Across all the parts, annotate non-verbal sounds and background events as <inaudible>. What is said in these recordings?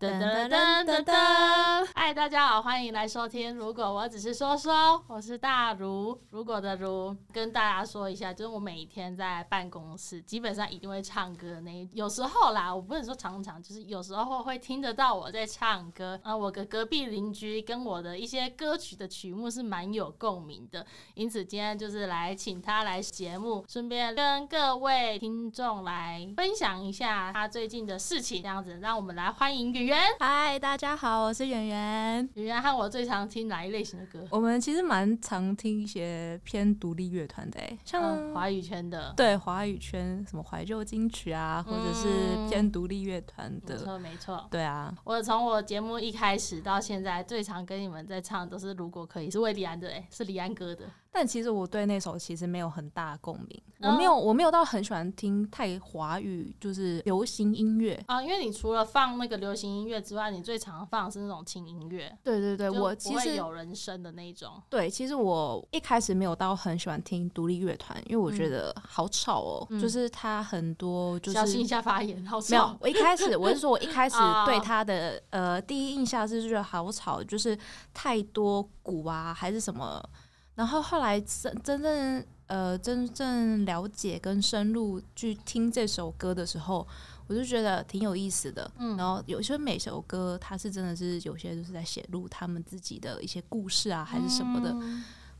噔噔噔噔噔！嗨， 大家好，欢迎来收听。如果我只是说说，我是大如，如果的如，跟大家说一下，就是我每天在办公室，基本上一定会唱歌那。有时候啦，我不能说常常，就是有时候会听得到我在唱歌。啊，我的隔壁邻居跟我的一些歌曲的曲目是蛮有共鸣的，因此今天就是来请他来节目，顺便跟各位听众来分享一下他最近的事情，这样子，让我们来欢迎圆圆。嗨，大家好，我是圆圆。圆圆和我最常听哪一类型的歌？我们其实蛮常听一些偏独立乐团的，像华语圈的。对，华语圈什么怀旧金曲啊，或者是偏独立乐团的。没错，没错。对啊，我从我节目一开始到现在，最常跟你们在唱都是《如果可以》，是为李安的，哎，是李安歌的。但其实我对那首其实没有很大共鸣，我没有我没有到很喜欢听太华语，就是流行音乐啊。因为你除了放那个流行音乐之外，你最常放的是那种轻音乐。对对对，我其实有人声的那种。对，其实我一开始没有到很喜欢听独立乐团，因为我觉得好吵哦，就是他很多就是小心一下发言，好吵。没有，我一开始我是说我一开始对他的呃第一印象是觉得好吵，就是太多鼓啊还是什么。然后后来真真正呃真正了解跟深入去听这首歌的时候，我就觉得挺有意思的。嗯，然后有些每首歌它是真的是有些就是在写入他们自己的一些故事啊，还是什么的，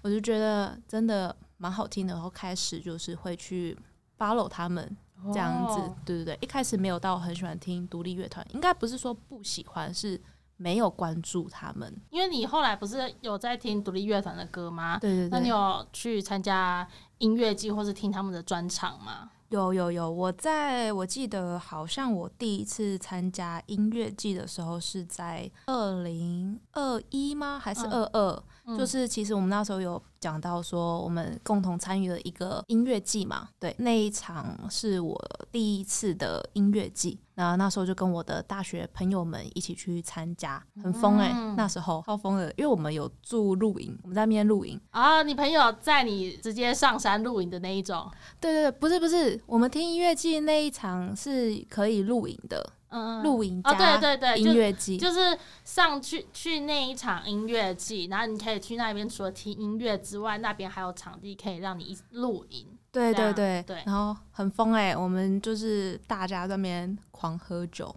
我就觉得真的蛮好听的。然后开始就是会去 follow 他们这样子，对对对。一开始没有到很喜欢听独立乐团，应该不是说不喜欢，是。没有关注他们，因为你后来不是有在听独立乐团的歌吗？对对对，那你有去参加音乐季或是听他们的专场吗？有有有，我在我记得好像我第一次参加音乐季的时候是在二零二一吗？还是二二？就是其实我们那时候有讲到说，我们共同参与了一个音乐季嘛。对，那一场是我第一次的音乐季，那那时候就跟我的大学朋友们一起去参加，很疯哎，那时候超疯的，因为我们有住露营，我们在那边露营啊。你朋友在你直接上山露营的那一种？对对对，不是不是，我们听音乐季那一场是可以露营的。嗯，露营哦，对对对，音乐季就是上去去那一场音乐季，然后你可以去那边，除了听音乐之外，那边还有场地可以让你一露营。对对对对，然后很疯哎，我们就是大家在那边狂喝酒。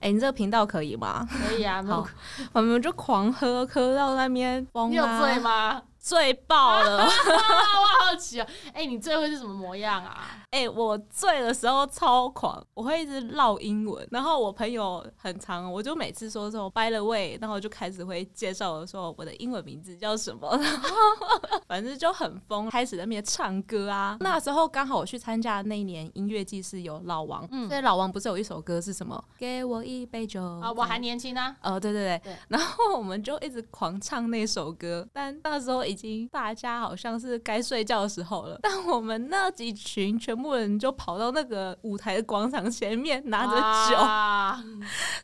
哎，<laughs> 你这个频道可以吗？可以啊，<laughs> 好，我们就狂喝，喝到那边疯你有醉吗？醉爆了！<laughs> 我好奇啊！哎，你醉会是什么模样啊？哎，我醉的时候超狂，我会一直唠英文。然后我朋友很长，我就每次说说 by the way，然后就开始会介绍我说我的英文名字叫什么，然 <laughs> 后反正就很疯，开始在那边唱歌啊。那时候刚好我去参加那一年音乐季是有老王，嗯所以老王不是有一首歌是什么？给我一杯酒啊！我还年轻啊。哦，对对对。然后我们就一直狂唱那首歌，但那时候。已经大家好像是该睡觉的时候了，但我们那几群全部人就跑到那个舞台的广场前面，拿着酒，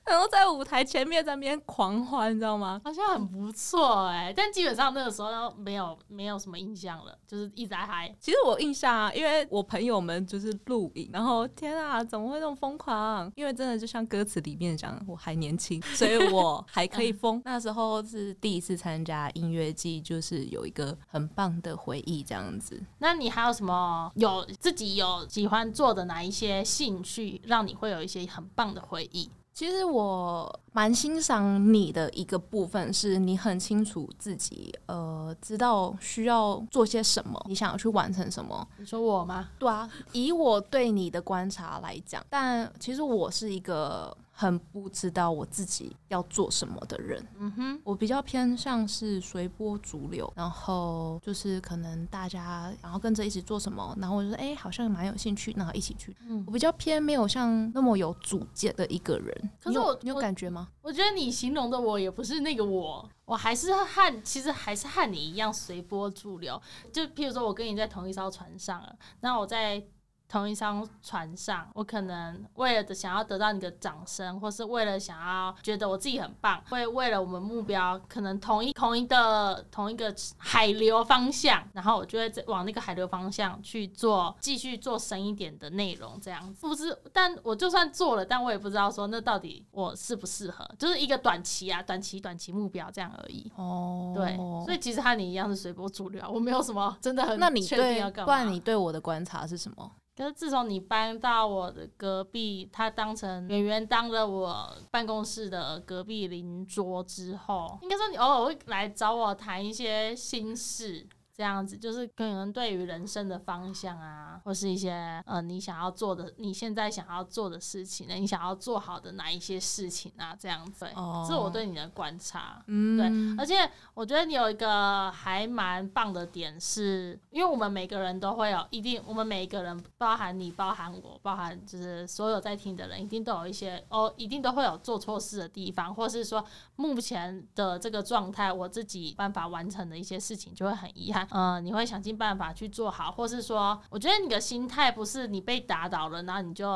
然后在舞台前面在那边狂欢，你知道吗？好像很不错哎，但基本上那个时候没有没有什么印象了，就是一直在嗨。其实我印象啊，因为我朋友们就是录影，然后天啊，怎么会那么疯狂？因为真的就像歌词里面讲，我还年轻，所以我还可以 <laughs> 疯。那时候是第一次参加音乐季，就是。有一个很棒的回忆，这样子。那你还有什么有自己有喜欢做的哪一些兴趣，让你会有一些很棒的回忆？其实我蛮欣赏你的一个部分，是你很清楚自己，呃，知道需要做些什么，你想要去完成什么。你说我吗？对啊，以我对你的观察来讲，但其实我是一个。很不知道我自己要做什么的人，嗯哼，我比较偏向是随波逐流，然后就是可能大家然后跟着一起做什么，然后我就说哎，好像蛮有兴趣，然后一起去。嗯，我比较偏没有像那么有主见的一个人。可是我你有感觉吗？我觉得你形容的我也不是那个我，我还是和其实还是和你一样随波逐流。就譬如说我跟你在同一艘船上了，那我在。同一艘船上，我可能为了想要得到你的掌声，或是为了想要觉得我自己很棒，会为了我们目标，可能同一同一个同一个海流方向，然后我就会往那个海流方向去做，继续做深一点的内容，这样子。不是，但我就算做了，但我也不知道说那到底我适不适合，就是一个短期啊，短期短期目标这样而已。哦，对，所以其实和你一样是随波逐流，我没有什么真的很那你确定对要干嘛。不然你对我的观察是什么？可是自从你搬到我的隔壁，他当成圆圆当了我办公室的隔壁邻桌之后，应该说你偶尔会来找我谈一些心事。这样子就是可能对于人生的方向啊，或是一些呃你想要做的、你现在想要做的事情呢，你想要做好的哪一些事情啊？这样子，这是我对你的观察。嗯，对，而且我觉得你有一个还蛮棒的点是，因为我们每个人都会有一定，我们每一个人，包含你，包含我，包含就是所有在听的人，一定都有一些哦，一定都会有做错事的地方，或是说目前的这个状态，我自己办法完成的一些事情就会很遗憾。嗯，你会想尽办法去做好，或是说，我觉得你的心态不是你被打倒了，然后你就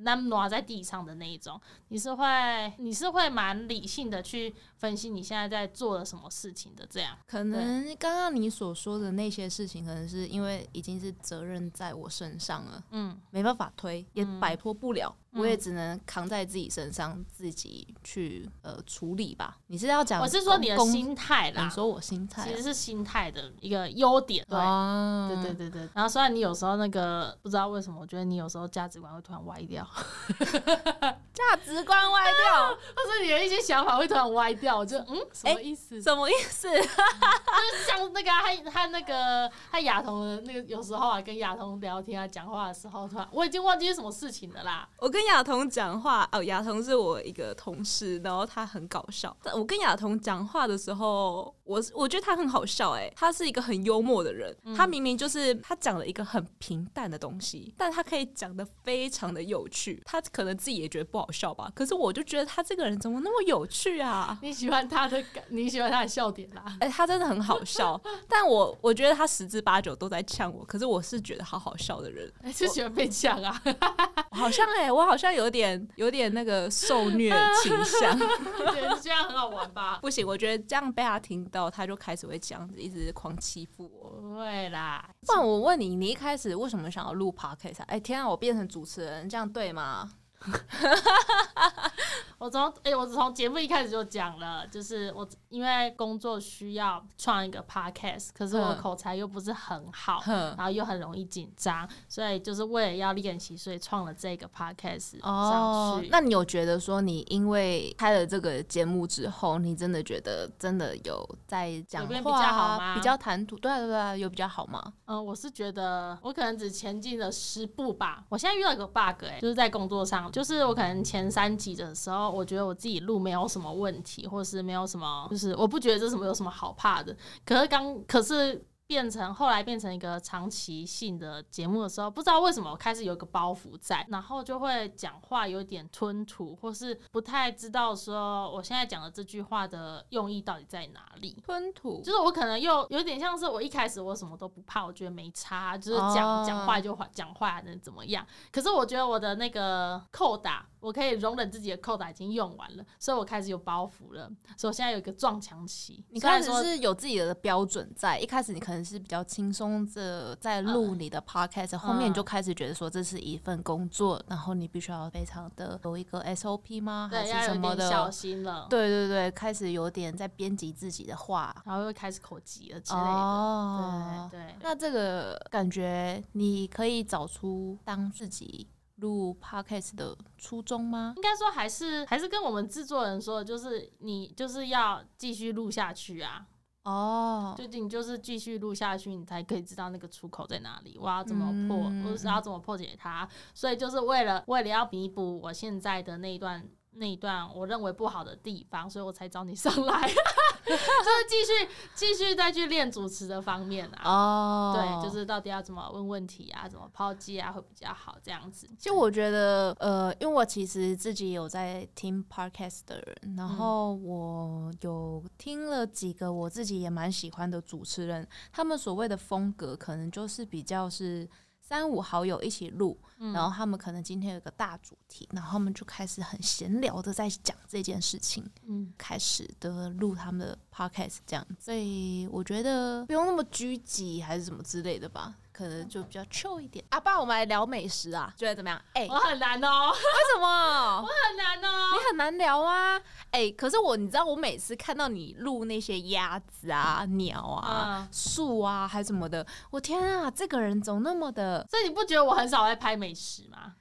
那挪在地上的那一种，你是会，你是会蛮理性的去分析你现在在做了什么事情的，这样。可能刚刚你所说的那些事情，可能是因为已经是责任在我身上了，嗯，没办法推，也嗯摆脱不了，嗯我也只能扛在自己身上，自己去呃处理吧。你是要讲我是说你的心态啦你，说我心态其实是心态的一个优点，对。啊，对对对对，然后虽然你有时候那个不知道为什么，我觉得你有时候价值观会突然歪掉，<laughs> 价值观歪掉，或者你的一些想法会突然歪掉，我就嗯什么意思？什么意思？<laughs> 就是像那个啊他他那个他亚彤的那个有时候啊跟亚彤聊天啊讲话的时候，突然我已经忘记是什么事情了啦。我跟亚彤讲话哦，亚彤是我一个同事，然后他很搞笑。但我跟亚彤讲话的时候，我我觉得他很好笑、欸，他是一个很幽默的人。他明明就是他讲了一个很平淡的东西，但他可以讲的非常的有趣。他可能自己也觉得不好笑吧，可是我就觉得他这个人怎么那么有趣啊？你喜欢他的感，你喜欢他的笑点啦。哎、他真的很好笑，<laughs> 但我我觉得他十之八九都在呛我，可是我是觉得好好笑的人。就喜欢被呛啊？好像哎、我好像有点有点那个受虐 <laughs> 倾向。觉得这样很好玩吧？<laughs> 不行，我觉得这样被他听到，他就开始会这样子一直狂欺负我。不会啦，不然我问你，你一开始为什么想要录 podcast 啊？哎、天啊，我变成主持人，这样对吗？<laughs> 我从哎、我从节目一开始就讲了，就是我因为工作需要创一个 podcast，可是我嗯口才又不是很好，哼，然后又很容易紧张，所以就是为了要练习，所以创了这个 podcast 哦上去。，那你有觉得说，你因为开了这个节目之后，你真的觉得真的有在讲话比较好吗比较谈吐，对对对啊，有比较好吗？嗯，我是觉得我可能只前进了十步吧。我现在遇到一个 bug 哎、就是在工作上，就是我可能前三集的时候，我觉得我自己录没有什么问题，或是没有什么，就是我不觉得这什么有什么好怕的。可是刚可是。变成后来变成一个长期性的节目的时候，不知道为什么我开始有一个包袱在，然后就会讲话有点吞吐，或是不太知道说我现在讲的这句话的用意到底在哪里。吞吐就是我可能又有点像是我一开始我什么都不怕，我觉得没差，就是讲哦讲话就话讲话能怎么样？可是我觉得我的那个扣打，我可以容忍自己的扣打已经用完了，所以我开始有包袱了，所以我现在有一个撞墙期。你开始是有自己的标准在，一开始你可能是比较轻松的在录你的 podcast，、后面你就开始觉得说这是一份工作，然后你必须要非常的有一个 SOP 吗？还对是什么的？小心了，对对对，开始有点在编辑自己的话然后又开始口急了之类的。哦。对对，那这个感觉你可以找出当自己录 podcast 的初衷吗？应该说还是还是跟我们制作人说的，就是你就是要继续录下去啊。哦，就你就是继续录下去，你才可以知道那个出口在哪里，我要怎么破，嗯或者是要怎么破解它。所以就是为了为了要弥补我现在的那一段那一段我认为不好的地方，所以我才找你上来，<laughs> 就是继续继续再去练主持的方面啊。哦，对，就是到底要怎么问问题啊，怎么抛接啊，会比较好这样子。其实我觉得，呃，因为我其实自己有在听 podcast 的人，然后我有听了几个我自己也蛮喜欢的主持人，他们所谓的风格可能就是比较是三五好友一起录，然后他们可能今天有一个大主题，然后他们就开始很闲聊的在讲这件事情，嗯，开始的录他们的 podcast 这样，所以我觉得不用那么拘谨还是什么之类的吧。可能就比较 chill 一点。阿爸，我们来聊美食啊，觉得怎么样？哎，我很难哦。为什么？<laughs> 我很难哦。你很难聊啊。哎，可是我，你知道，我每次看到你录那些鸭子啊、鸟啊、树啊，还什么的，我天啊，这个人怎么那么的？所以你不觉得我很少在拍美食吗？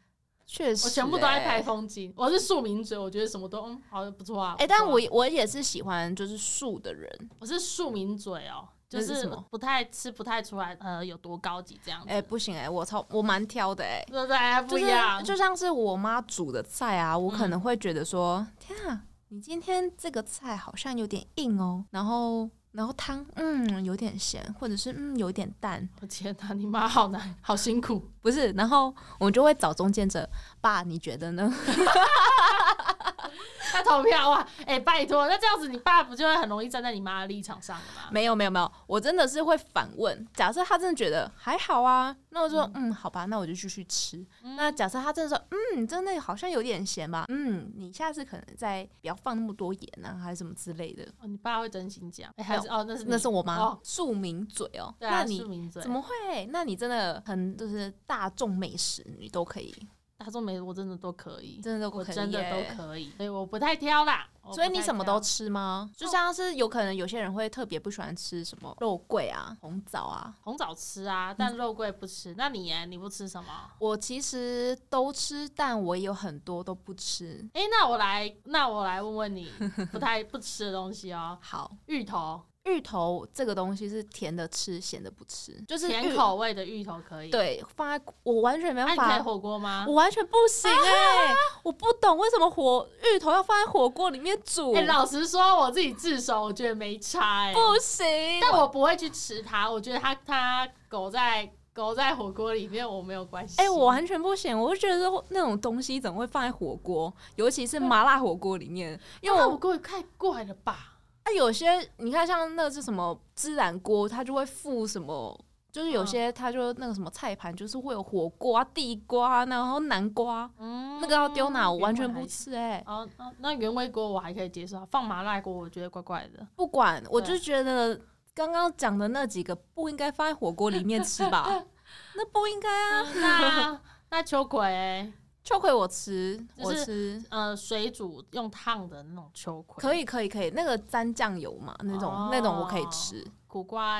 确实，我全部都在拍风景。我是庶民嘴，我觉得什么都嗯，好像不错啊。哎，但我我也是喜欢就是树的人，我是庶民嘴哦。就是不太吃不太出来，呃，有多高级这样子。哎，不行哎，我超我蛮挑的哎，对不对？不一样，就像是我妈煮的菜啊，我可能会觉得说，天啊，你今天这个菜好像有点硬哦，然后然后汤，嗯，有点咸，或者是嗯，有点淡。我天哪，你妈好难，<laughs> 好辛苦，不是？然后我们就会找中间者，爸，你觉得呢？<laughs> <laughs> 他投票哇！哎，拜托，那这样子你爸不就会很容易站在你妈的立场上了吗？没有没有没有，我真的是会反问。假设他真的觉得还好啊，那我说嗯，好吧，那我就继续吃。那假设他真的说嗯，真的好像有点咸吧？嗯，你下次可能再不要放那么多盐啊，还是什么之类的。哦，你爸会真心讲？还是哦，那是那是我妈庶民嘴哦。那你怎么会？那你真的很就是大众美食，你都可以。大众美食我真的都可以，真的都可以，真的都可以，所以我不太挑啦。所以你什么都吃吗？就像是有可能有些人会特别不喜欢吃什么肉桂啊、红枣啊。红枣吃啊，但肉桂不吃。那你你不吃什么？我其实都吃，但我有很多都不吃。哎，那我来，那我来问问你，<laughs> 不太不吃的东西哦。好，芋头。芋头这个东西是甜的吃，咸的不吃，就是甜口味的芋头可以。对，放在我完全没办法。火锅吗？我完全不行哎，<laughs> 我不懂为什么火芋头要放在火锅里面煮。哎，老实说，我自己自首，我觉得没差哎。不行，但我不会去吃它。我觉得它它狗在狗在火锅里面，我没有关系。哎，我完全不行，我就觉得那种东西怎么会放在火锅，尤其是麻辣火锅里面？因为火锅太怪了吧。有些你看，像那是什么孜然锅，它就会附什么，就是有些它就那个什么菜盘，就是会有火锅、地瓜，然后南瓜，嗯，那个要丢哪？我完全不吃哎。哦，那原味锅我还可以接受，放麻辣锅我觉得怪怪的。不管，我就觉得刚刚讲的那几个不应该放在火锅里面吃吧？<laughs> 那不应该啊。那那秋葵。秋葵我吃，我吃，呃，水煮用烫的那种秋葵，可以，可以，可以，那个沾酱油嘛，那种，那种我可以吃。苦瓜，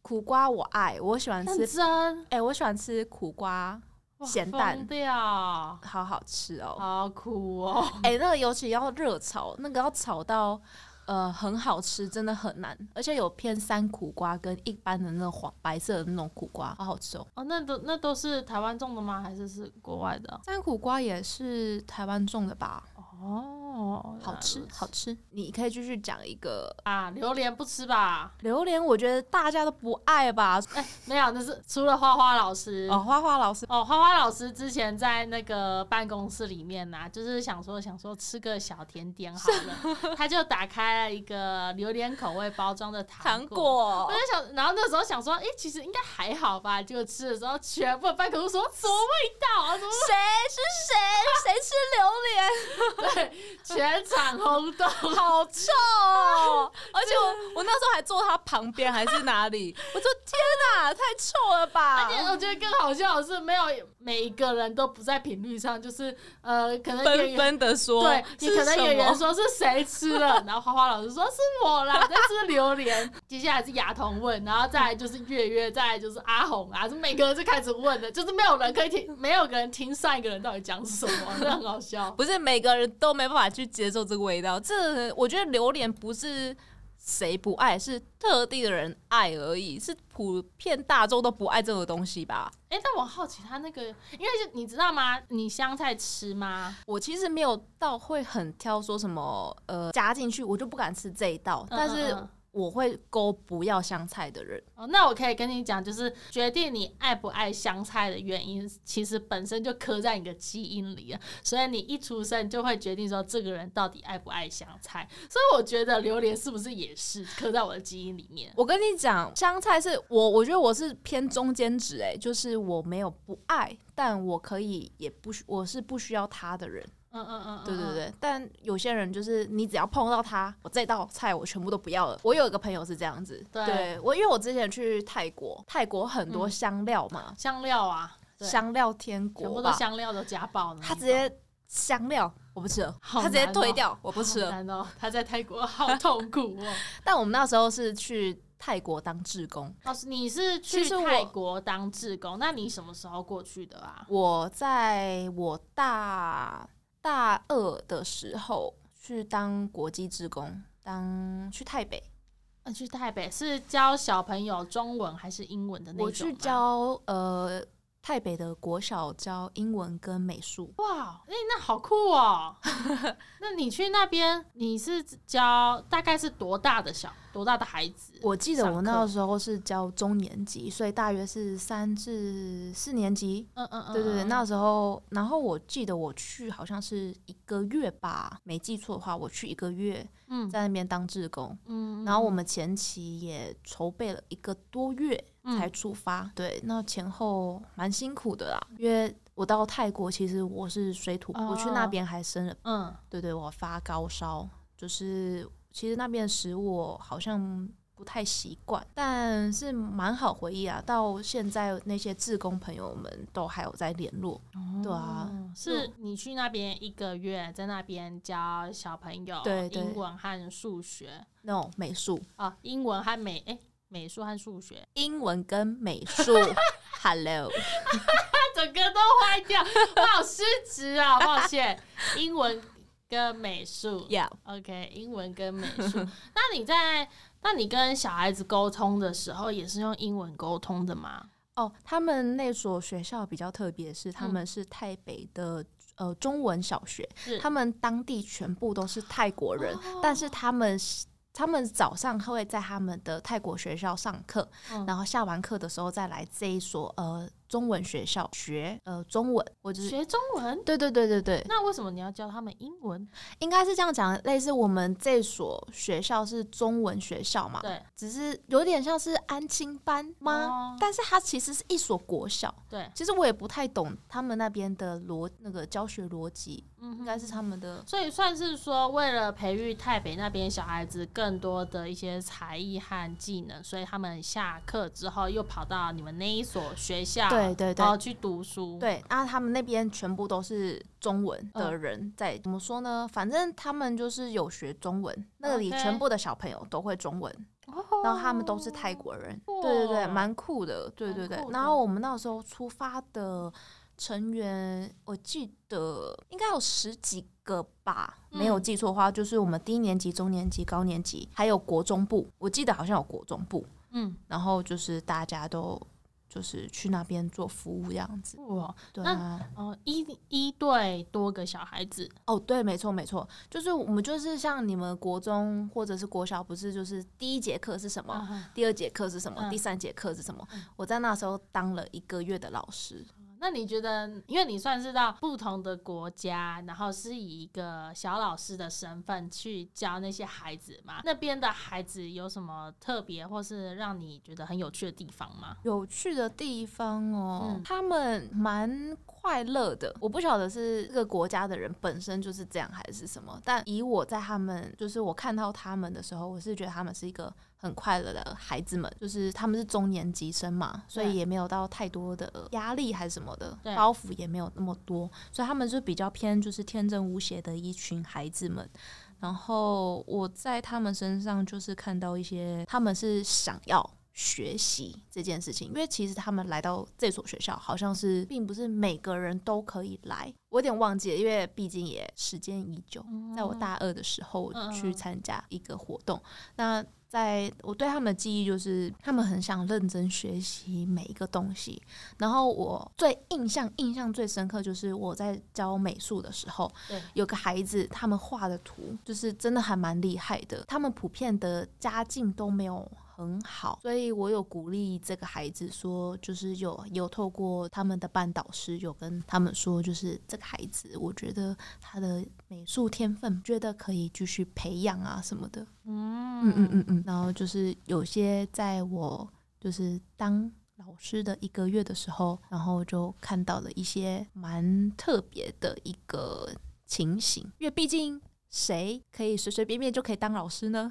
苦瓜我爱，我喜欢吃。真，哎，我喜欢吃苦瓜咸蛋，掉，好好吃哦，好苦哦。哎，那个尤其要热炒，那个要炒到。呃，很好吃，真的很难，而且有偏山苦瓜跟一般的那种黄白色的那种苦瓜，好好吃哦。哦，那都那都是台湾种的吗？还是是国外的？山苦瓜也是台湾种的吧？哦，好吃，好吃。你可以继续讲一个啊，榴莲不吃吧？榴莲我觉得大家都不爱吧？哎，没有，那是除了花花老师哦，花花老师哦，花花老师之前在那个办公室里面呢，就是想说想说吃个小甜点好了，<laughs> 他就打开了一个榴莲口味包装的糖果，我就想，然后那时候想说，哎，其实应该还好吧？结果吃的时候，全部办公室说什么味道啊？什么？谁是谁？谁吃榴莲？<laughs> 对，全场轰动，好臭哦！而且我我那时候还坐他旁边，还是哪里？<laughs> 我说天哪，太臭了吧！而且我觉得更好笑的是，没有每一个人都不在频率上，就是呃，可能纷纷的说，对，你可能演员说是谁吃了，<laughs> 然后花花老师说是我啦，在吃榴莲。<laughs> 接下来是牙童问，然后再来就是月月，再来就是阿红啊，就每个人就开始问了，就是没有人可以听，没有人听上一个人到底讲什么，真的很好笑。不是每个人都没办法去接受这个味道，这我觉得榴莲不是谁不爱，是特定的人爱而已，是普遍大众都不爱这个东西吧？哎，但我好奇他那个，因为你知道吗？你香菜吃吗？我其实没有到会很挑，说什么呃加进去，我就不敢吃这一道。但是我会勾不要香菜的人。哦，那我可以跟你讲，就是决定你爱不爱香菜的原因，其实本身就刻在你的基因里了。所以你一出生就会决定说这个人到底爱不爱香菜。所以我觉得榴莲是不是也是刻在我的基因里面？我跟你讲，香菜是我，我觉得我是偏中间值，哎，就是我没有不爱，但我可以也不需，我是不需要它的人。嗯嗯嗯，对对对，但有些人就是你只要碰到他，我这道菜我全部都不要了。我有一个朋友是这样子，对我因为我之前去泰国，泰国很多香料嘛，香料啊，香料天国，全部都香料都加爆了。他直接香料我不吃了，他直接退掉，我不吃了。难哦，<laughs> 他在泰国好痛苦哦。<laughs> 但我们那时候是去泰国当志工，哦，你是去泰国当志工？那你什么时候过去的啊？我在我大。大二的时候去当国际职工，当去台北，嗯，去台北是教小朋友中文还是英文的那种？我去教呃。台北的国小教英文跟美术，哇，哎，那好酷哦！<laughs> 那你去那边，你是教大概是多大的小多大的孩子？我记得我那个时候是教中年级，所以大约是三至四年级。嗯嗯嗯，对对对，那时候，然后我记得我去好像是一个月吧，没记错的话，我去一个月，嗯，在那边当志工，嗯，然后我们前期也筹备了一个多月。才出发，对，那前后蛮辛苦的啦。因为我到泰国，其实我是水土，我去那边还生了，嗯，对对，我发高烧，就是其实那边的食物好像不太习惯，但是蛮好回忆啊。到现在那些志工朋友们都还有在联络，对啊，是你去那边一个月，在那边教小朋友英文和数学，no 美术啊，英文和美哎。美术和数学，英文跟美术，<laughs> Hello，<laughs> 整个都坏掉，我好失职啊，抱歉。英文跟美术，Yeah，OK，英文跟美术。<laughs> 那你在，那你跟小孩子沟通的时候，也是用英文沟通的吗？哦，他们那所学校比较特别，是他们是台北的呃中文小学，他们当地全部都是泰国人，但是他们。他们早上会在他们的泰国学校上课，然后下完课的时候再来这一所呃。中文学校学呃中文，或者是学中文。对对对对对。那为什么你要教他们英文？应该是这样讲，类似我们这所学校是中文学校嘛？对。只是有点像是安亲班吗？但是它其实是一所国校。对。其实我也不太懂他们那边的逻那个教学逻辑，嗯应该是他们的。所以算是说，为了培育台北那边小孩子更多的一些才艺和技能，所以他们下课之后又跑到你们那一所学校。对对对，然后去读书。对，然后他们那边全部都是中文的人在，怎么说呢？反正他们就是有学中文，那里全部的小朋友都会中文，然后他们都是泰国人。对对对，蛮酷的。对对对，然后我们那时候出发的成员，我记得应该有十几个吧，没有记错的话，就是我们低年级、中年级、高年级，还有国中部，我记得好像有国中部。嗯，然后就是大家都。就是去那边做服务这样子哇，对啊，哦一一对多个小孩子哦，对，没错没错，就是我们就是像你们国中或者是国小，不是就是第一节课是什么，第二节课是什么，第三节课是什么？我在那时候当了一个月的老师。那你觉得，因为你算是到不同的国家，然后是以一个小老师的身份去教那些孩子嘛？那边的孩子有什么特别，或是让你觉得很有趣的地方吗？有趣的地方哦，他们蛮快乐的。我不晓得是这个国家的人本身就是这样，还是什么。但以我在他们，就是我看到他们的时候，我是觉得他们是一个。很快乐的孩子们，就是他们是中年级生嘛，所以也没有到太多的压力还是什么的，包袱也没有那么多，所以他们就比较偏就是天真无邪的一群孩子们。然后我在他们身上就是看到一些他们是想要。学习这件事情，因为其实他们来到这所学校，好像是并不是每个人都可以来。我有点忘记了，因为毕竟也时间已久，在我大二的时候去参加一个活动，那。在我对他们的记忆就是，他们很想认真学习每一个东西。然后我最印象印象最深刻就是我在教美术的时候，有个孩子他们画的图就是真的还蛮厉害的。他们普遍的家境都没有。很好，所以我有鼓励这个孩子说，就是有有透过他们的班导师有跟他们说，就是这个孩子，我觉得他的美术天分，觉得可以继续培养啊什么的。嗯嗯嗯嗯嗯。然后就是有些在我就是当老师的一个月的时候，然后就看到了一些蛮特别的一个情形，因为毕竟。谁可以随随便便就可以当老师呢？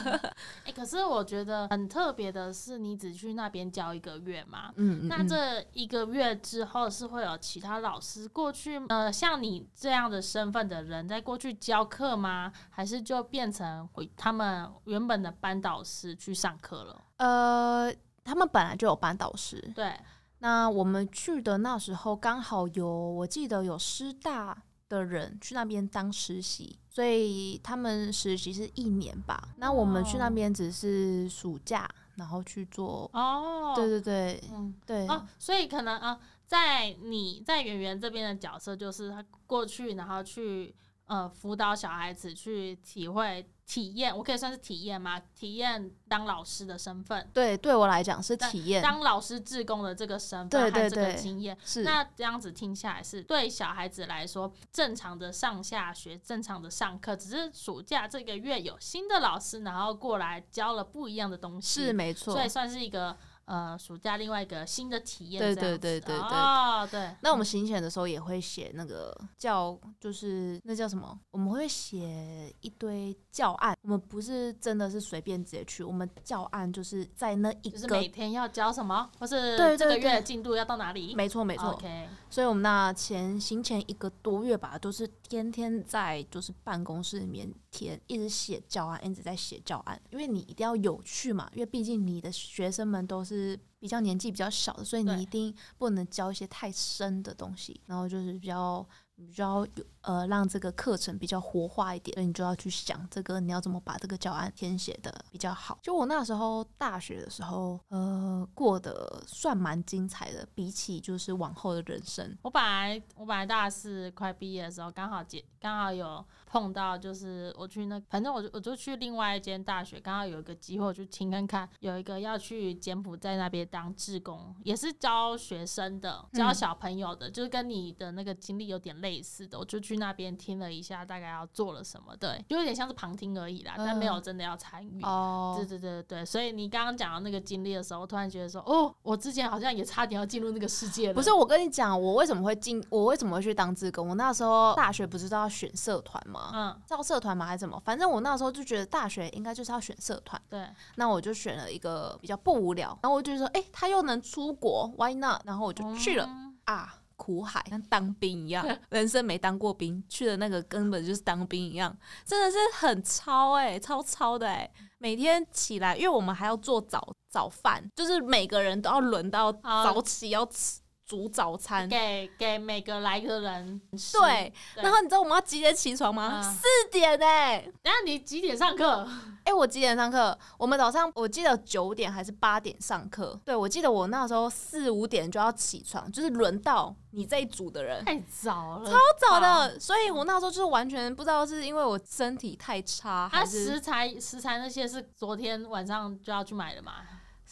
<laughs> 哎，可是我觉得很特别的是，你只去那边教一个月嘛。嗯那这一个月之后是会有其他老师过去，呃，像你这样的身份的人在过去教课吗？还是就变成回他们原本的班导师去上课了？呃，他们本来就有班导师。对。那我们去的那时候刚好有，我记得有师大。的人去那边当实习，所以他们实习是一年吧。那我们去那边只是暑假，然后去做。哦，对对对，嗯，对。哦，所以可能啊，在你在圆圆这边的角色，就是他过去，然后去呃辅导小孩子去体会。体验，我可以算是体验吗？体验当老师的身份，对，对我来讲是体验当老师志工的这个身份和这个经验。是那这样子听下来，是对小孩子来说正常的上下学，正常的上课，只是暑假这个月有新的老师，然后过来教了不一样的东西，是没错，所以算是一个。呃，暑假另外一个新的体验，对对对对对，哦，对。那我们行前的时候也会写那个叫，就是那叫什么？我们会写一堆教案。我们不是真的是随便直接去，我们教案就是在那一个，就是每天要教什么，或是对这个月进度要到哪里？没错没错。OK。所以我们那前行前一个多月吧，都是天天在就是办公室里面填，一直写教案，一直在写教案，因为你一定要有趣嘛，因为毕竟你的学生们都。是比较年纪比较小的，所以你一定不能教一些太深的东西，然后就是比较。你就要有呃，让这个课程比较活化一点，所以你就要去想这个你要怎么把这个教案填写的比较好。就我那时候大学的时候，呃，过得算蛮精彩的，比起就是往后的人生。我本来我本来大四快毕业的时候，刚好结刚好有碰到，就是我去那，反正我就我就去另外一间大学，刚好有一个机会我就听看看，有一个要去柬埔寨那边当志工，也是教学生的，教小朋友的，就是跟你的那个经历有点类。似的，我就去那边听了一下，大概要做了什么，对，就有点像是旁听而已啦，但没有真的要参与。哦，对对对对，所以你刚刚讲到那个经历的时候，我突然觉得说，哦，我之前好像也差点要进入那个世界了。不是，我跟你讲，我为什么会进，我为什么会去当志工？我那时候大学不是都要选社团吗？嗯，叫社团吗？还是什么？反正我那时候就觉得大学应该就是要选社团。对，那我就选了一个比较不无聊，然后我就说，哎，他又能出国，Why not？然后我就去了啊。苦海跟当兵一样，人生没当过兵，去的那个根本就是当兵一样，真的是很超哎，超超的哎！每天起来，因为我们还要做早早饭，就是每个人都要轮到早起要吃煮早餐，给给每个来的人。对，然后你知道我们要几点起床吗？四点哎！然后你几点上课？<laughs> 哎，我几点上课？我们早上我记得九点还是八点上课。对，我记得我那时候四五点就要起床，就是轮到你这一组的人。太早了，超早的。所以我那时候就是完全不知道是因为我身体太差，还是食材食材那些是昨天晚上就要去买的嘛？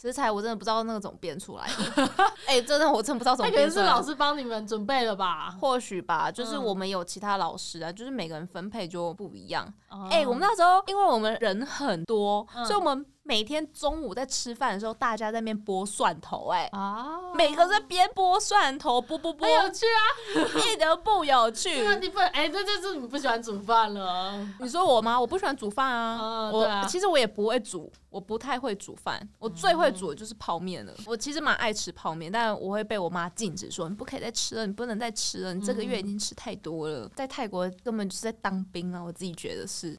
食材我真的不知道那个怎么编出来的，<laughs> 哎，真的我真不知道怎么编。可能是老师帮你们准备了吧？或许吧，就是我们有其他老师啊，就是每个人分配就不一样。哎，我们那时候因为我们人很多，所以我们。每天中午在吃饭的时候，大家在那边剥蒜头，哎，啊，每个在边剥蒜头，剥剥剥，有趣啊，一点都不有趣。你不，哎，这就是你不喜欢煮饭了？你说我吗？我不喜欢煮饭啊，我其实我也不会煮，我不太会煮饭，我最会煮的就是泡面了。我其实蛮爱吃泡面，但我会被我妈禁止说你不可以再吃了，你不能再吃了，你这个月已经吃太多了。在泰国根本就是在当兵啊，我自己觉得是。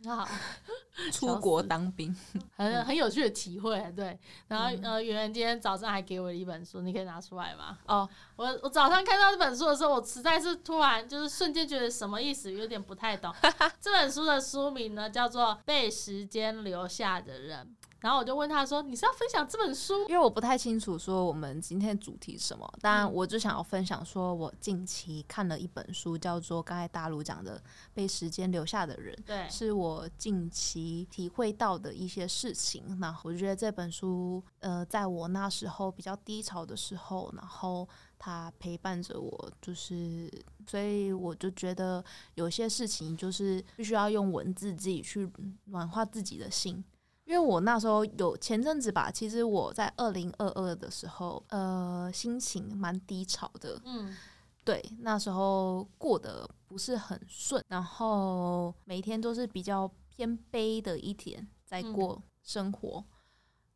<laughs> 出国当兵，<laughs> 很很有趣的体会。对，<laughs> 然后呃，圆圆今天早上还给我了一本书，你可以拿出来吗？哦，我我早上看到这本书的时候，我实在是突然就是瞬间觉得什么意思，有点不太懂。这本书的书名呢叫做《被时间留下的人》。然后我就问他说：“你是要分享这本书？因为我不太清楚说我们今天的主题是什么。当然，我就想要分享说，我近期看了一本书，叫做刚才大陆讲的《被时间留下的人》，对，是我近期体会到的一些事情。那我觉得这本书，呃，在我那时候比较低潮的时候，然后它陪伴着我，就是所以我就觉得有些事情就是必须要用文字自己去软化自己的心。”因为我那时候有前阵子吧，其实我在二零二二的时候，呃，心情蛮低潮的。嗯，对，那时候过得不是很顺，然后每天都是比较偏悲的一天在过生活。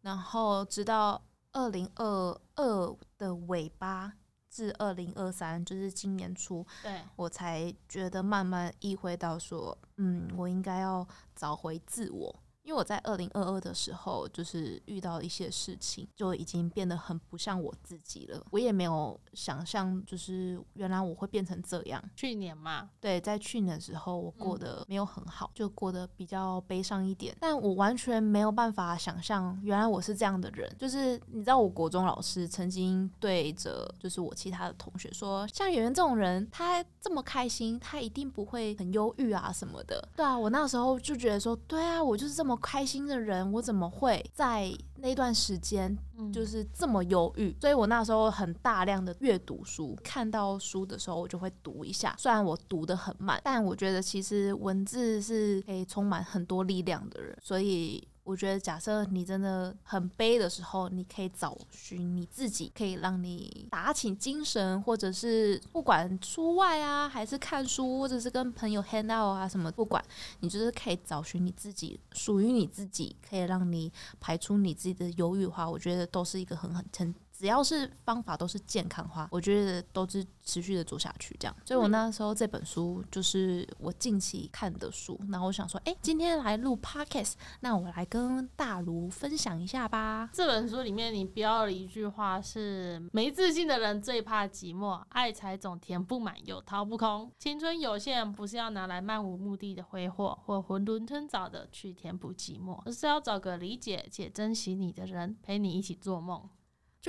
然后直到二零二二的尾巴至二零二三，就是今年初，对我才觉得慢慢意会到说，嗯，我应该要找回自我。因为我在二零二二的时候，就是遇到一些事情，就已经变得很不像我自己了。我也没有想象，就是原来我会变成这样。去年嘛，对，在去年的时候，我过得没有很好，就过得比较悲伤一点。但我完全没有办法想象，原来我是这样的人。就是你知道，我国中老师曾经对着就是我其他的同学说，像圆圆这种人，他这么开心，他一定不会很忧郁啊什么的。对啊，我那时候就觉得说，对啊，我就是这么。开心的人，我怎么会在那段时间就是这么忧郁？所以我那时候很大量的阅读书，看到书的时候我就会读一下。虽然我读的很慢，但我觉得其实文字是可以充满很多力量的人，所以。我觉得，假设你真的很悲的时候，你可以找寻你自己，可以让你打起精神，或者是不管出外啊，还是看书，或者是跟朋友 hang out 啊，什么不管，你就是可以找寻你自己属于你自己，可以让你排出你自己的忧郁的话，我觉得都是一个很很很。只要是方法都是健康化，我觉得都是持续的做下去这样。所以我那时候这本书就是我近期看的书，那我想说，哎，今天来录 podcast，那我来跟大卢分享一下吧。这本书里面你标了一句话是：没自信的人最怕寂寞，爱财总填不满又掏不空，青春有限，不是要拿来漫无目的的挥霍或囫囵吞枣的去填补寂寞，而是要找个理解且珍惜你的人陪你一起做梦。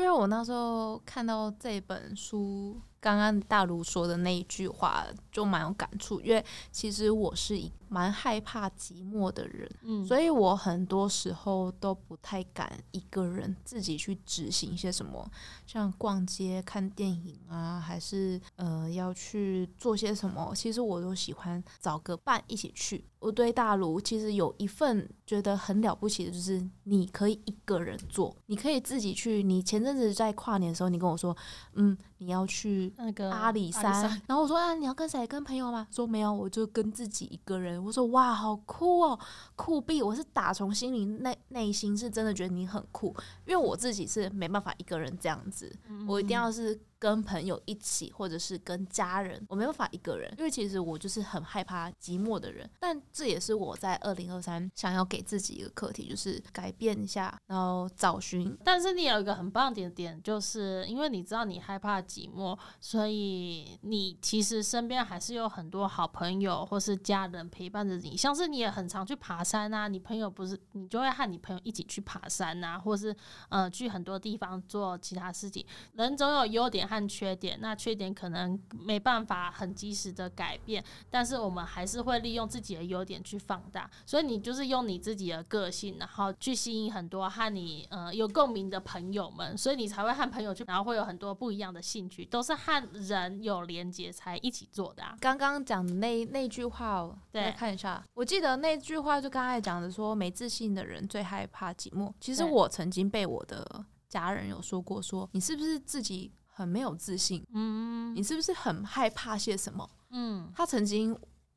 因为我那时候看到这本书，刚刚大卢说的那一句话，就蛮有感触。因为其实我是一蛮害怕寂寞的人，嗯，所以我很多时候都不太敢一个人自己去执行一些什么，像逛街、看电影啊，还是呃要去做些什么。其实我都喜欢找个伴一起去。我对大卢其实有一份觉得很了不起的，就是你可以一个人做，你可以自己去。你前阵子在跨年的时候，你跟我说，嗯，你要去那个阿里山，然后我说啊，你要跟谁？跟朋友吗？说没有，我就跟自己一个人。我说哇，好酷哦，酷毙！我是打从心里内内心是真的觉得你很酷，因为我自己是没办法一个人这样子，我一定要是。跟朋友一起，或者是跟家人，我没办法一个人，因为其实我就是很害怕寂寞的人。但这也是我在二零二三想要给自己一个课题，就是改变一下，然后找寻。但是你有一个很棒的点，就是因为你知道你害怕寂寞，所以你其实身边还是有很多好朋友或是家人陪伴着你。像是你也很常去爬山啊，你朋友不是你就会和你朋友一起去爬山啊，或是呃去很多地方做其他事情。人总有优点。和缺点，那缺点可能没办法很及时的改变，但是我们还是会利用自己的优点去放大。所以你就是用你自己的个性，然后去吸引很多和你呃有共鸣的朋友们，所以你才会和朋友去，然后会有很多不一样的兴趣，都是和人有连接才一起做的。啊刚刚讲的那那句话，对，看一下，我记得那句话就刚才讲的，说没自信的人最害怕寂寞。其实我曾经被我的家人有说过，说你是不是自己。很没有自信，嗯，你是不是很害怕些什么？嗯，他曾经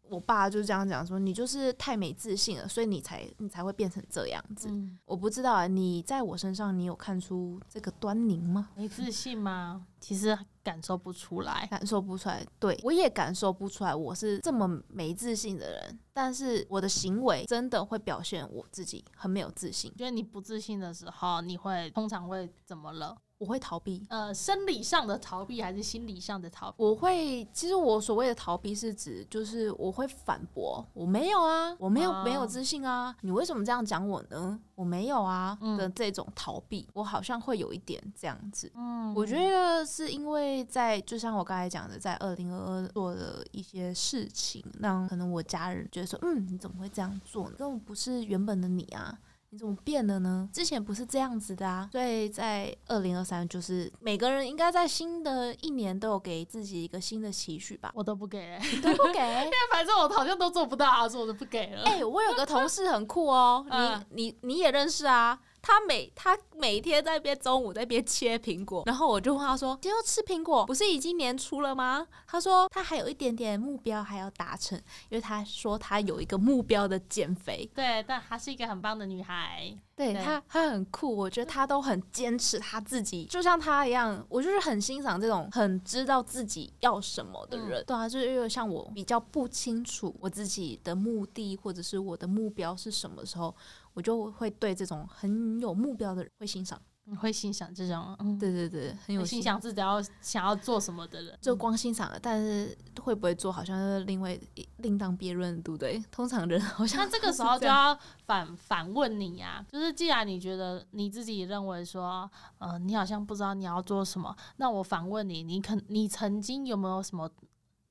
我爸就这样讲说，你就是太没自信了，所以你才你才会变成这样子。嗯，我不知道啊，你在我身上你有看出这个端倪吗？没自信吗？其实感受不出来。感受不出来，对我也感受不出来，我是这么没自信的人。但是我的行为真的会表现我自己很没有自信，觉得你不自信的时候，你会通常会怎么了？我会逃避。呃，生理上的逃避还是心理上的逃避？我会，其实我所谓的逃避是指，就是我会反驳，我没有啊，我没有、哦没有自信啊，你为什么这样讲我呢？我没有啊嗯的这种逃避，我好像会有一点这样子。嗯我觉得是因为在，就像我刚才讲的，在二零二二做的一些事情，让可能我家人觉得说，嗯，你怎么会这样做呢？根本不是原本的你啊。你怎么变了呢？之前不是这样子的啊！所以在二零二三，就是每个人应该在新的一年都有给自己一个新的期许吧。我都不给、欸，你都不给？<laughs> 因为反正我好像都做不到啊，所以我就不给了。哎、我有个同事很酷哦，<laughs> 嗯你你你也认识啊？他每他每天在边中午在边切苹果，<laughs> 然后我就问他说：“今天要吃苹果，不是已经年初了吗？”他说他还有一点点目标还要达成，因为他说他有一个目标的减肥。对，但她是一个很棒的女孩。对对他，他很酷，我觉得她都很坚持她自己，就像她一样，我就是很欣赏这种很知道自己要什么的人。对啊，就是因为像我比较不清楚我自己的目的或者是我的目标是什么时候，我就会对这种很有目标的人会欣赏。你会欣赏这种，嗯，对对对，很有会欣赏自己要想要做什么的人。就光欣赏了，但是会不会做，好像是另外另当别论，对不对？通常人好像那这个时候就要反反问你呀、就是既然你觉得你自己认为说，呃，你好像不知道你要做什么，那我反问你，你肯你曾经有没有什么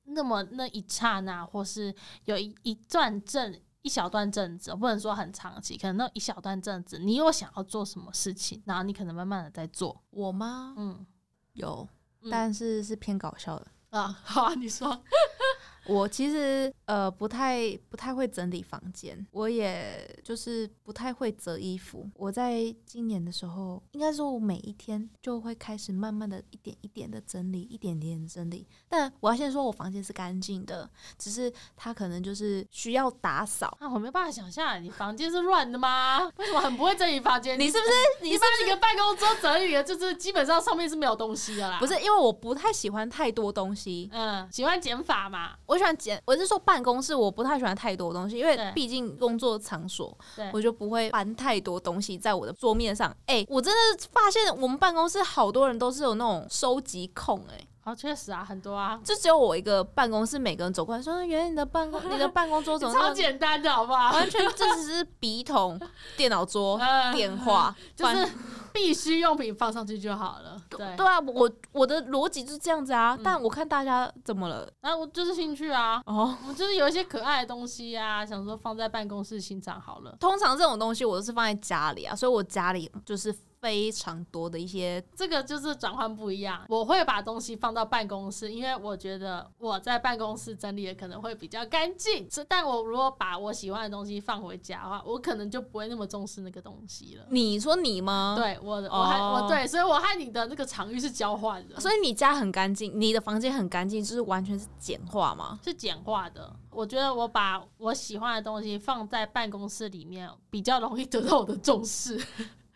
那么那一刹那，或是有一一段阵一小段阵子，不能说很长期，可能那一小段阵子，你有想要做什么事情，然后你可能慢慢的在做，我吗？嗯有，嗯但是是偏搞笑的。啊，好啊，你说，我其实呃不太不太会整理房间，我也就是不太会折衣服。我在今年的时候，应该说我每一天就会开始慢慢的一点一点的整理，一点点的整理。但我要先说我房间是干净的，只是它可能就是需要打扫。啊，我没办法想象你房间是乱的吗？为什么很不会整理房间？<laughs> 你是不是？你把你的办公桌整理的，就是基本上上面是没有东西的啦。不，是因为我不太喜欢太多东西，嗯，喜欢减法嘛？我喜欢简，我是说办公室我不太喜欢太多东西，因为毕竟工作场所，我就不会搬太多东西在我的桌面上。哎、我真的发现我们办公室好多人都是有那种收集控、哎，好，确实啊，很多啊，就只有我一个办公室，每个人走过来说，原来你的办公你的办公桌怎么 <laughs> 那超么简单的好不好？完全这只是笔筒、电脑桌、嗯电话，就是必须用品放上去就好了。对，对啊，我我的逻辑就是这样子啊。嗯但我看大家怎么了？然后我就是兴趣啊，哦，我就是有一些可爱的东西啊，想说放在办公室欣赏好了。通常这种东西我都是放在家里啊，所以我家里就是非常多的一些这个就是转换不一样，我会把东西放到办公室，因为我觉得我在办公室整理的可能会比较干净。是，但我如果把我喜欢的东西放回家的话，我可能就不会那么重视那个东西了。你说你吗？，对我的，我还、哦我对，所以我和你的那个场域是交换的，所以你家很干净，你的房间很干净，就是完全是简化吗？是简化的。我觉得我把我喜欢的东西放在办公室里面，比较容易得到我的重视。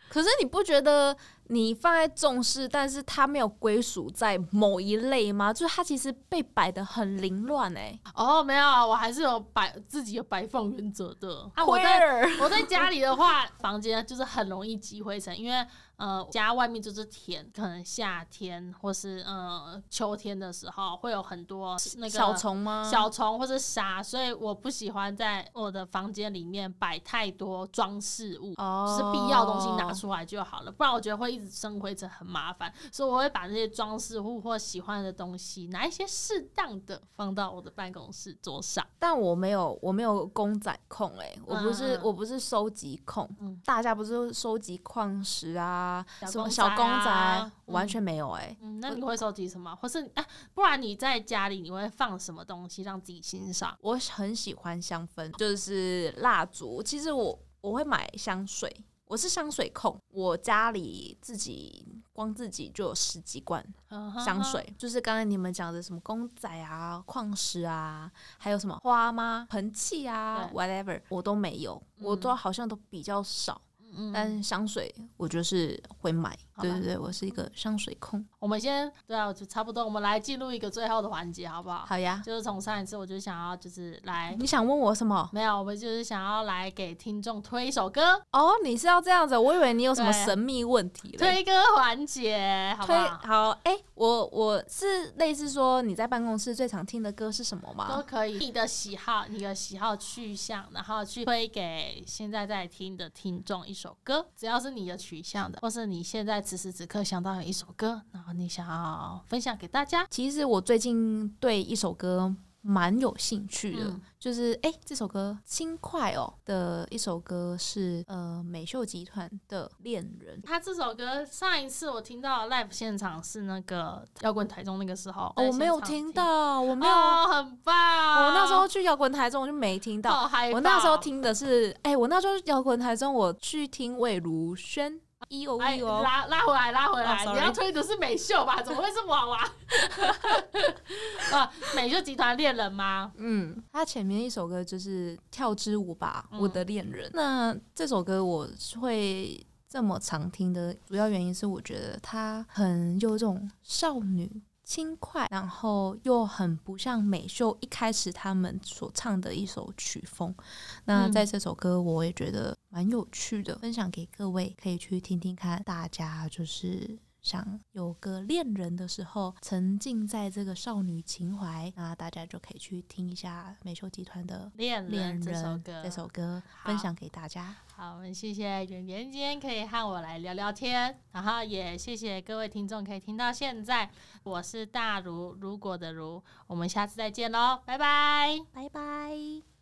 可是你不觉得你放在重视，但是它没有归属在某一类吗？就是它其实被摆的很凌乱哎、哦，没有啊，我还是有摆自己有摆放原则的。啊，我在我在家里的话，房间就是很容易积灰尘，因为呃家外面就是田，可能夏天或是呃秋天的时候会有很多那个小虫吗？小虫或者沙，所以我不喜欢在我的房间里面摆太多装饰物。哦就是必要东西拿出来就好了，不然我觉得会一直生灰尘，很麻烦。所以我会把那些装饰物或喜欢的东西，拿一些适当的放到我的办公室桌上。但我没有，我没有公仔控哎、我不是，嗯我不是收集控。嗯大家不是收集矿石啊，小什么小公仔，啊我完全没有哎、嗯，那你会收集什么？或是哎、不然你在家里你会放什么东西让自己欣赏？我很喜欢香氛，就是蜡烛。其实我我会买香水，我是香水控。我家里自己光自己就有十几罐嗯香水，就是刚才你们讲的什么公仔啊、矿石啊，还有什么花吗、盆器啊，whatever，我都没有，我都好像都比较少。但香水我就是会买，对对对，我是一个香水控。我们先对啊，就差不多，我们来进入一个最后的环节，好不好？好呀，就是从上一次我就想要就是来。你想问我什么？没有，我们就是想要来给听众推一首歌，哦，你是要这样子，我以为你有什么神秘问题嘞。推歌环节，好不推好？好，哎、我我是类似说你在办公室最常听的歌是什么吗都？可以，你的喜好、你的喜好去向，然后去推给现在在听的听众一首歌，只要是你的取向的，或是你现在此时此刻想到有一首歌，然后你想要分享给大家，其实我最近对一首歌蛮有兴趣的，嗯就是哎、这首歌轻快哦的一首歌是呃美秀集团的《恋人》。他这首歌上一次我听到 live 现场是那个摇滚台中那个时候，哦，我没有听，到，我没有，哦，很棒。我那时候去摇滚台中我就没听到。我那时候爆听的是，哎、我那时候摇滚台中我去听魏如萱，一哦哎，一哦，拉拉回来，拉回来！你要推的是美秀吧？<laughs> 怎么会是娃娃？啊，<laughs> 美秀集团恋人吗？嗯，他前面一首歌就是《跳支舞吧，嗯我的恋人》。那这首歌我会这么常听的主要原因是，我觉得他很有这种少女。轻快，然后又很不像美秀一开始他们所唱的一首曲风。那嗯在这首歌，我也觉得蛮有趣的，分享给各位，可以去听听看。大家就是想有个恋人的时候，沉浸在这个少女情怀，那大家就可以去听一下美秀集团的恋《人》这首歌，这首歌，分享给大家。好，我们谢谢圆圆今天可以和我来聊聊天，然后也谢谢各位听众可以听到现在。我是大如，如果的如，我们下次再见喽，拜拜。拜拜。